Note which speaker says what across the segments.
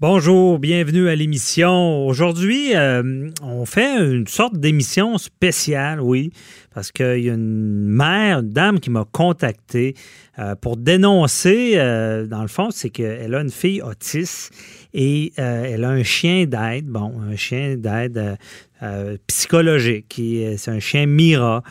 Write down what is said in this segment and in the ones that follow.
Speaker 1: Bonjour, bienvenue à l'émission. Aujourd'hui, euh, on fait une sorte d'émission spéciale, oui, parce qu'il y a une mère, une dame qui m'a contacté euh, pour dénoncer, euh, dans le fond, c'est qu'elle a une fille autiste et elle a un chien d'aide, bon, un chien d'aide psychologique, c'est un chien Mira.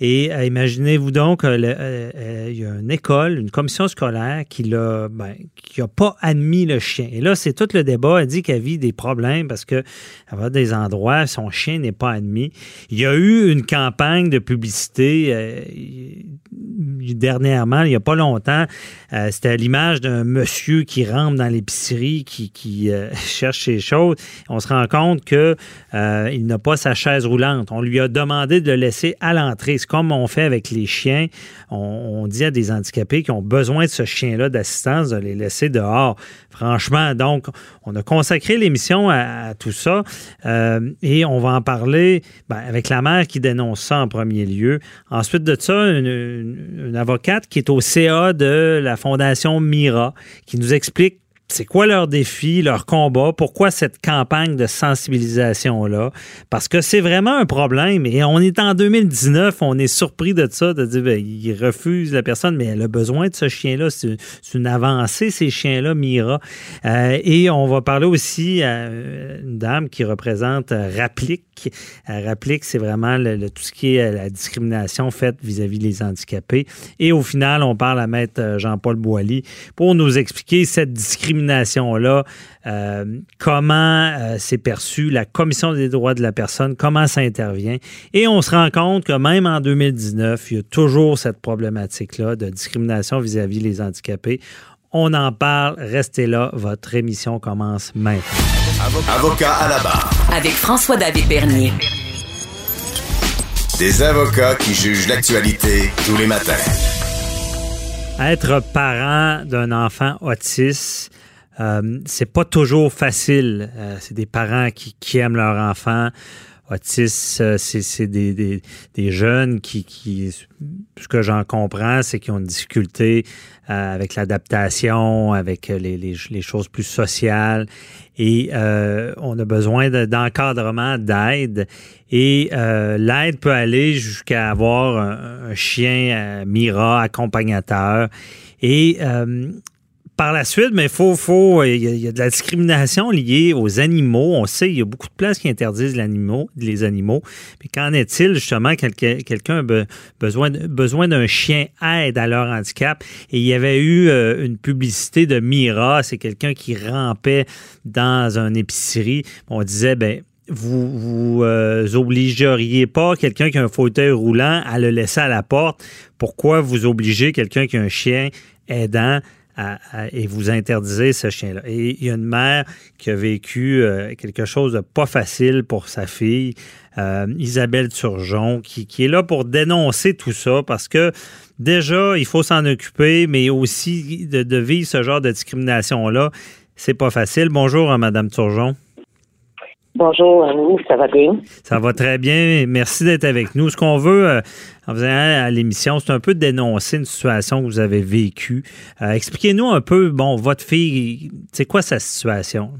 Speaker 1: Et imaginez-vous donc, il y a une école, une commission scolaire qui l'a, ben, qui n'a pas admis le chien. Et là, c'est tout le débat. Elle dit qu'elle vit des problèmes parce qu'elle va des endroits, son chien n'est pas admis. Il y a eu une campagne de publicité euh, dernièrement, il n'y a pas longtemps. Euh, c'était l'image d'un monsieur qui rentre dans l'épicerie, qui, euh, cherche ses choses. On se rend compte qu'il il n'a pas sa chaise roulante. On lui a demandé de le laisser à l'entrée. C'est comme on fait avec les chiens. On, dit à des handicapés qui ont besoin de ce chien-là d'assistance de les laisser dehors. Franchement, donc, on a consacré l'émission à, tout ça et on va en parler ben, avec la mère qui dénonce ça en premier lieu. Ensuite de ça, une, avocate qui est au CA de la Fondation Mira, qui nous explique c'est quoi leur défi, leur combat, pourquoi cette campagne de sensibilisation-là? Parce que c'est vraiment un problème et on est en 2019, on est surpris de ça, de dire, ben, ils refusent la personne, mais elle a besoin de ce chien-là. C'est une avancée, ces chiens-là, Mira. Euh, et on va parler aussi à une dame qui représente euh, Rapplique. Euh, Rapplique, c'est vraiment tout ce qui est la discrimination faite vis-à-vis des handicapés. Et au final, on parle à maître Jean-Paul Boilly pour nous expliquer cette discrimination là euh, comment euh, c'est perçu, la Commission des droits de la personne, comment ça intervient. Et on se rend compte que même en 2019, il y a toujours cette problématique-là de discrimination vis-à-vis les handicapés. On en parle, restez là, votre émission commence maintenant.
Speaker 2: Avocat à la barre.
Speaker 3: Avec François-David Bernier.
Speaker 2: Des avocats qui jugent l'actualité tous les matins.
Speaker 1: Être parent d'un enfant autiste, euh, c'est pas toujours facile. Euh, c'est des parents qui, qui, aiment leur enfant. Autistes, euh, c'est des, jeunes qui, ce que j'en comprends, c'est qu'ils ont une difficulté avec l'adaptation, avec les, les, les, choses plus sociales. Et on a besoin d'encadrement, d'aide. Et l'aide peut aller jusqu'à avoir un, un chien Mira accompagnateur. Et par la suite, mais faut, faut, il y, a de la discrimination liée aux animaux. On sait, il y a beaucoup de places qui interdisent les animaux. Mais qu'en est-il justement quelqu'un a besoin, besoin d'un chien aide à leur handicap? Et il y avait eu euh, une publicité de Mira, c'est quelqu'un qui rampait dans une épicerie. On disait, ben vous vous euh, obligeriez pas quelqu'un qui a un fauteuil roulant à le laisser à la porte. Pourquoi vous obligez quelqu'un qui a un chien aidant et vous interdisez ce chien-là. Et il y a une mère qui a vécu euh, quelque chose de pas facile pour sa fille, euh, Isabelle Turgeon, qui, qui, est là pour dénoncer tout ça parce que déjà, il faut s'en occuper, mais aussi de, vivre ce genre de discrimination-là, c'est pas facile. Bonjour, hein, Madame Turgeon.
Speaker 4: Bonjour à vous, ça va bien?
Speaker 1: Ça va très bien. Merci d'être avec nous. Ce qu'on veut euh, en faisant à l'émission, c'est un peu dénoncer une situation que vous avez vécue. Euh, expliquez-nous un peu, bon, votre fille, c'est quoi sa situation?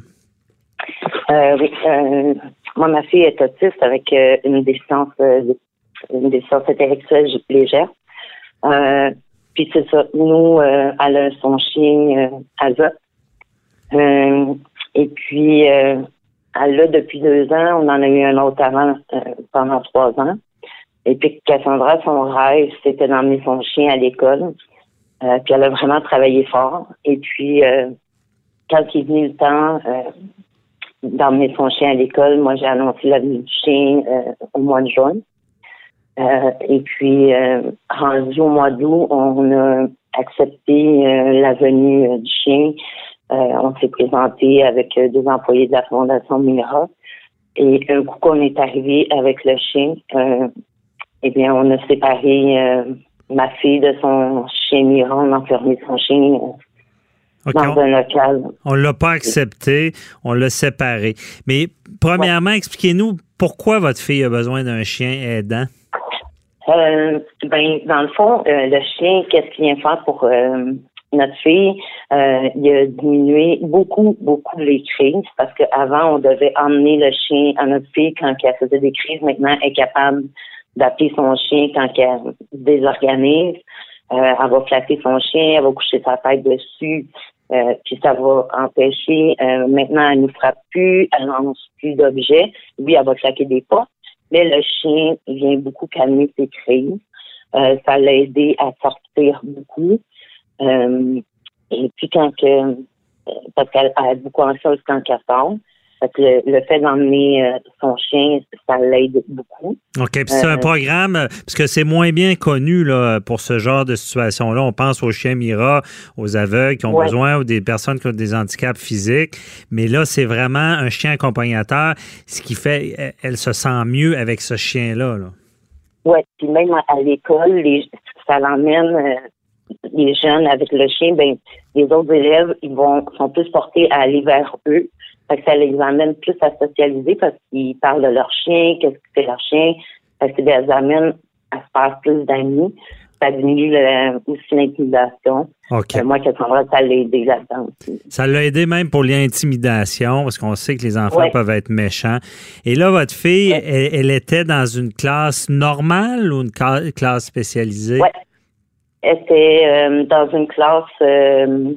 Speaker 4: Euh, oui, moi, ma fille est autiste avec une déficience, une déficience intellectuelle légère. puis c'est ça, nous, elle a son chien Asa. et puis elle l'a depuis deux ans. On en a eu un autre avant euh, pendant trois ans. Et puis Cassandra, son rêve, c'était d'emmener son chien à l'école. Euh, puis elle a vraiment travaillé fort. Et puis, euh, quand il est venu le temps d'emmener son chien à l'école, moi j'ai annoncé la venue du chien au mois de juin. et puis, rendu au mois d'août, on a accepté la venue du chien on s'est présenté avec deux employés de la Fondation Mira. Et un coup qu'on est arrivé avec le chien, eh bien, on a séparé ma fille de son chien Mira, on a enfermé son chien dans un local.
Speaker 1: On ne l'a pas accepté, on l'a séparé. Mais premièrement, expliquez-nous pourquoi votre fille a besoin d'un chien aidant.
Speaker 4: Euh, ben, dans le fond, euh, le chien, qu'est-ce qu'il vient faire pour euh, notre fille? il a diminué beaucoup, beaucoup les crises parce qu'avant, on devait emmener le chien à notre fille quand elle faisait des crises. Maintenant, elle est capable d'appeler son chien quand elle désorganise. elle va flatter son chien, elle va coucher sa tête dessus. puis ça va empêcher. maintenant, elle ne frappe plus, elle lance plus d'objets. Oui, elle va claquer des pas, mais le chien vient beaucoup calmer ses crises. Euh, ça l'a aidé à sortir beaucoup. Euh, et puis quand que, euh, parce qu'elle a beaucoup anxieuse quand elle sort, le, fait d'emmener euh, son chien, ça l'aide beaucoup.
Speaker 1: OK. Puis c'est un programme, parce que c'est moins bien connu là, pour ce genre de situation-là. On pense aux chiens Mira, aux aveugles qui ont besoin ou des personnes qui ont des handicaps physiques. Mais là, c'est vraiment un chien accompagnateur, ce qui fait elle se sent mieux avec ce chien-là. Là.
Speaker 4: Oui. Puis même à l'école, ça l'emmène. Euh, les jeunes avec le chien, ben les autres élèves, ils vont sont plus portés à aller vers eux fait ça les amène plus à socialiser parce qu'ils parlent de leur chien, qu'est-ce que fait leur chien. Fait que ça les amène à se faire plus d'amis. Ça diminue aussi l'intimidation.
Speaker 1: Okay.
Speaker 4: Euh, moi, ça l'a aidé là-dedans aussi.
Speaker 1: Ça l'a aidé même pour l'intimidation, parce qu'on sait que les enfants peuvent être méchants. Et là, votre fille, elle, était dans une classe normale ou une classe spécialisée?
Speaker 4: Oui. Elle était euh, dans une classe euh,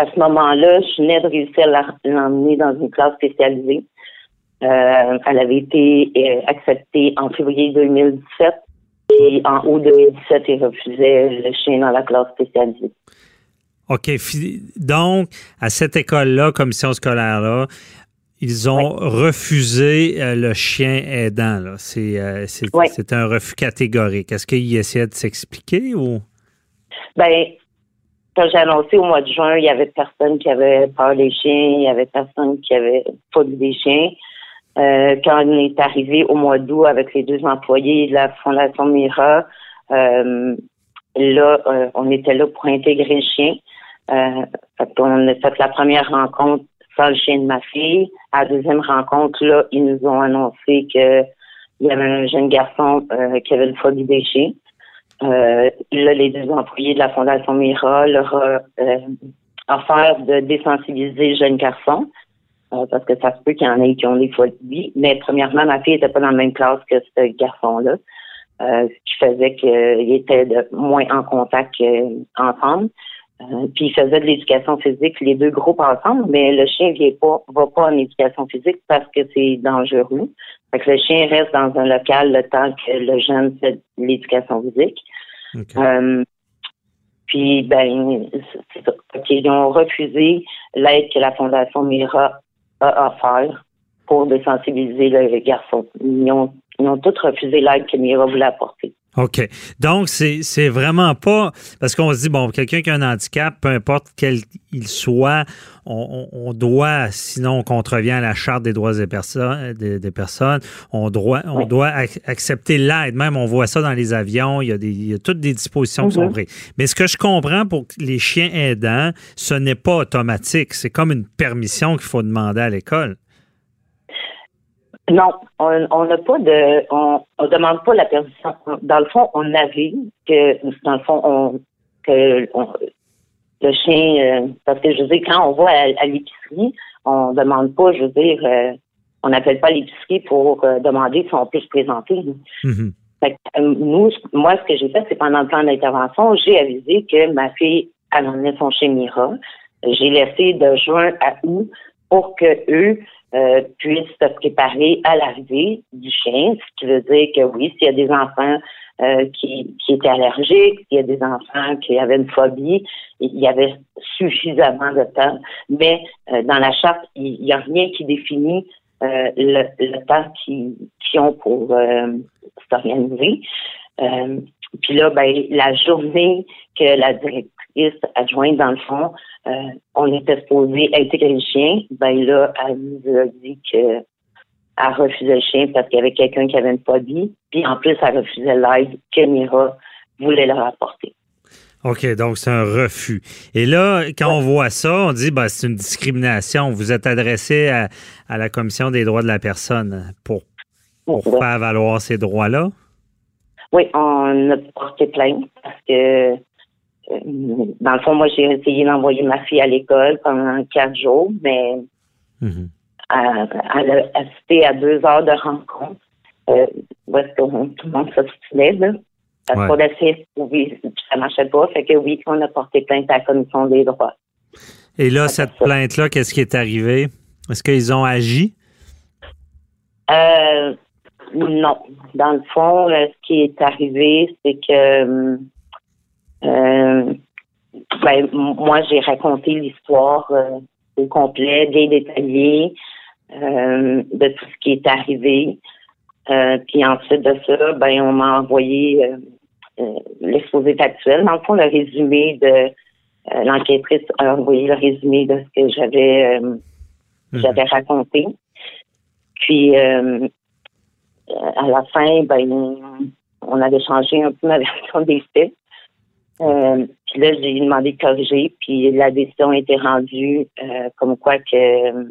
Speaker 4: à ce moment-là, je venais de réussir à l'emmener dans une classe spécialisée. Euh, elle avait été euh, acceptée en février 2017 et en août 2017, il refusait le chien dans la classe spécialisée.
Speaker 1: OK. Donc, à cette école-là, commission scolaire-là, ils ont refusé euh, le chien aidant. C'est un refus catégorique. Est-ce qu'ils essaient de s'expliquer ou?
Speaker 4: Ben, quand j'ai annoncé au mois de juin, il y avait personne qui avait peur des chiens, il y avait personne qui avait pas des chiens. Euh, quand on est arrivé au mois d'août avec les deux employés de la Fondation Mira, euh, là, euh, on était là pour intégrer le chien. On a fait la première rencontre sans le chien de ma fille. À la deuxième rencontre, là, ils nous ont annoncé que il y avait un jeune garçon qui avait une phobie des chiens. Euh, là, les deux employés de la Fondation Mira leur euh, offert de désensibiliser les jeunes garçons, euh, parce que ça se peut qu'il y en ait qui ont des vie. Mais premièrement, ma fille n'était pas dans la même classe que ce garçon-là, ce qui faisait qu'il était de moins en contact ensemble. Puis il faisait de l'éducation physique, les deux groupes ensemble, mais le chien ne pas, va pas en éducation physique parce que c'est dangereux. Fait que le chien reste dans un local le temps que le jeune fait de l'éducation physique. Euh, puis, ben, ils ont refusé l'aide que la Fondation Mira a offert pour désensibiliser le garçon. Ils ont, ils ont tous refusé l'aide que Mira voulait apporter.
Speaker 1: OK. Donc, c'est vraiment pas. Parce qu'on se dit, bon, quelqu'un qui a un handicap, peu importe quel il soit, on, doit, sinon on contrevient à la Charte des droits des personnes, des, personnes on doit, on doit accepter l'aide. Même, on voit ça dans les avions, il y a, des, il y a toutes des dispositions qui sont mhm. prises. Mais ce que je comprends pour les chiens aidants, ce n'est pas automatique. C'est comme une permission qu'il faut demander à l'école.
Speaker 4: Non, on n'a pas de, on, on, demande pas la permission. Dans le fond, on avait que, dans le fond, on, que le chien, euh, parce que je veux dire, quand on va à, l'épicerie, on demande pas, je veux dire, euh, on n'appelle pas l'épicerie pour euh, demander si on peut se présenter. Mm-hmm. nous, moi, ce que j'ai fait, c'est pendant le plan d'intervention, j'ai avisé que ma fille emmenait son chien Mira. J'ai laissé de juin à août pour que eux euh, puissent se préparer à l'arrivée du chien, ce qui veut dire que oui, s'il y a des enfants euh, qui, qui étaient allergiques, s'il y a des enfants qui avaient une phobie, il y avait suffisamment de temps. Mais euh, dans la charte, il n'y a rien qui définit euh, le, le, temps qu'ils ont pour s'organiser. puis là, ben, la journée que la directrice adjointe, dans le fond, euh, on était supposé intégrer le chien. Ben là, elle nous a dit que elle refusait le chien parce qu'il y avait quelqu'un qui avait une phobie. Puis en plus, elle refusait l'aide que Mira voulait leur apporter.
Speaker 1: OK, donc c'est un refus. Et là, quand on voit ça, on dit ben, c'est une discrimination. Vous êtes adressé à, la Commission des droits de la personne pour, faire valoir ces droits-là?
Speaker 4: Oui, on a porté plainte parce que, dans le fond, moi, j'ai essayé d'envoyer ma fille à l'école pendant quatre jours, mais mhm. elle, a assisté à deux heures de rencontre euh, où est-ce que tout le monde s'obstinait, là. Parce qu'on oui, ça marchait pas. Fait que oui, on a porté plainte à la Commission des droits.
Speaker 1: Et là, cette plainte-là, qu'est-ce qui est arrivé? Est-ce qu'ils ont agi?
Speaker 4: Euh, non. Dans le fond, ce qui est arrivé, c'est que euh, ben, moi, j'ai raconté l'histoire euh, au complet, bien détaillée, euh, de tout ce qui est arrivé. puis ensuite de ça, ben, on m'a envoyé l'exposé actuel. Dans le fond, le résumé de l'enquêtrice a envoyé le résumé de ce que j'avais mhm. j'avais raconté. Puis à la fin, ben, on avait changé un peu ma version des faits. Euh, puis là, j'ai demandé de corriger, puis la décision a été rendue euh, comme quoi que.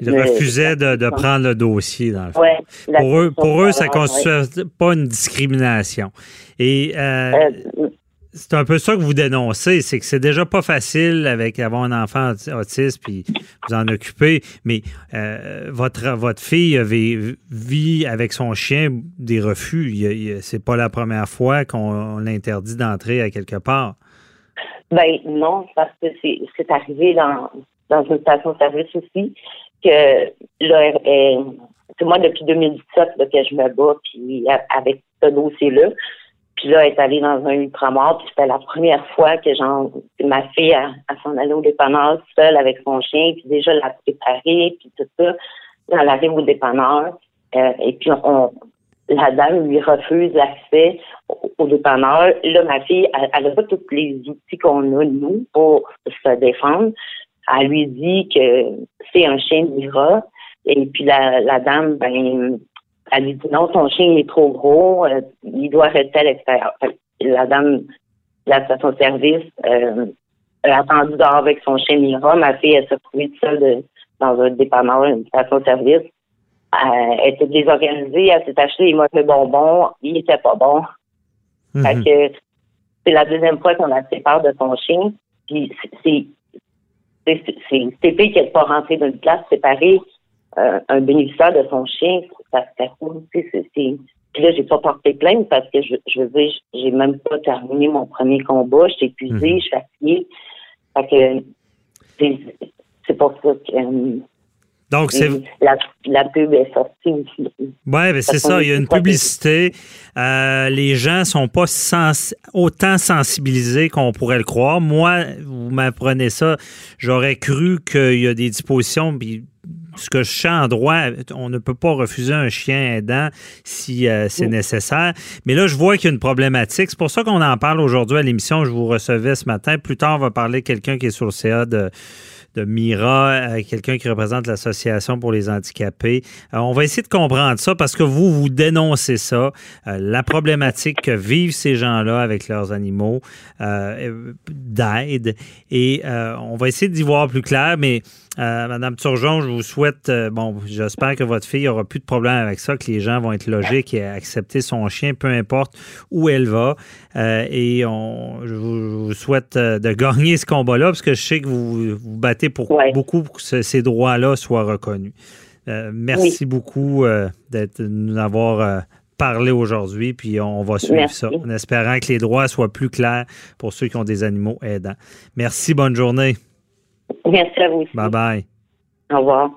Speaker 1: Ils refusaient de, prendre le dossier, dans le fond. pour eux, pour eux ça ne constitue pas une discrimination. Et euh, c'est un peu ça que vous dénoncez, c'est que c'est déjà pas facile avec avoir un enfant autiste puis vous en occuper, mais euh, votre votre fille avait, vit avec son chien des refus. C'est pas la première fois qu'on l'interdit d'entrer à quelque part.
Speaker 4: Ben non, parce que c'est arrivé dans, dans une station-service aussi que là, c'est moi depuis 2017 que je me bats puis avec ce dossier-là. Puis là, elle est allée dans un ultramar, puis c'était la première fois que genre, ma fille a, s'en allait au dépanneur seule avec son chien, puis déjà l'a préparé, puis tout ça. Elle arrive au dépanneur, euh, et puis on, la dame lui refuse l'accès au, dépanneur. Là, ma fille, elle n'a pas tous les outils qu'on a, nous, pour se défendre. Elle lui dit que c'est un chien de et puis la, la dame, ben, elle lui dit non, ton chien est trop gros, euh, il doit rester à l'extérieur. La dame la station-service euh, a attendu dehors avec son chien Mira. Ma fille, elle s'est trouvée seule dans un dépanneur, une station-service. Euh, elle était désorganisée, elle s'est acheté des mauvais bonbons, il était pas bon. Mhm. que c'est la deuxième fois qu'on la sépare de son chien. Puis c'est c'est c'est qui n'est pas rentré dans une classe séparée euh, un bénéficiaire de son chien, ça se fait Puis là, j'ai pas porté plainte parce que je, je veux dire, j'ai même pas terminé mon premier combat. Je suis épuisée, mhm. je suis fatiguée. Fait que c'est pour ça que. Euh,
Speaker 1: donc, c'est.
Speaker 4: La, pub est sortie aussi. Oui,
Speaker 1: ben c'est ça. Il y a une publicité. Euh, les gens ne sont pas autant sensibilisés qu'on pourrait le croire. Moi, vous m'apprenez ça, j'aurais cru qu'il y a des dispositions, puis ce que je sens en droit, on ne peut pas refuser un chien aidant si euh, c'est nécessaire. Mais là, je vois qu'il y a une problématique. C'est pour ça qu'on en parle aujourd'hui à l'émission. Je vous recevais ce matin. Plus tard, on va parler de quelqu'un qui est sur le CA de de Mira, euh, quelqu'un qui représente l'Association pour les handicapés. Euh, on va essayer de comprendre ça parce que vous, vous dénoncez ça, euh, la problématique que vivent ces gens-là avec leurs animaux d'aide. Et on va essayer d'y voir plus clair, mais Madame Turgeon, je vous souhaite, bon, j'espère que votre fille aura plus de problème avec ça, que les gens vont être logiques et accepter son chien, peu importe où elle va. et on, je vous souhaite de gagner ce combat-là parce que je sais que vous vous battez pour beaucoup pour que ces droits-là soient reconnus. Euh, merci beaucoup euh, d'être, de nous avoir euh, parlé aujourd'hui, puis on va suivre ça en espérant que les droits soient plus clairs pour ceux qui ont des animaux aidants. Merci, bonne journée.
Speaker 4: Merci à vous.
Speaker 1: Bye bye.
Speaker 4: Au revoir.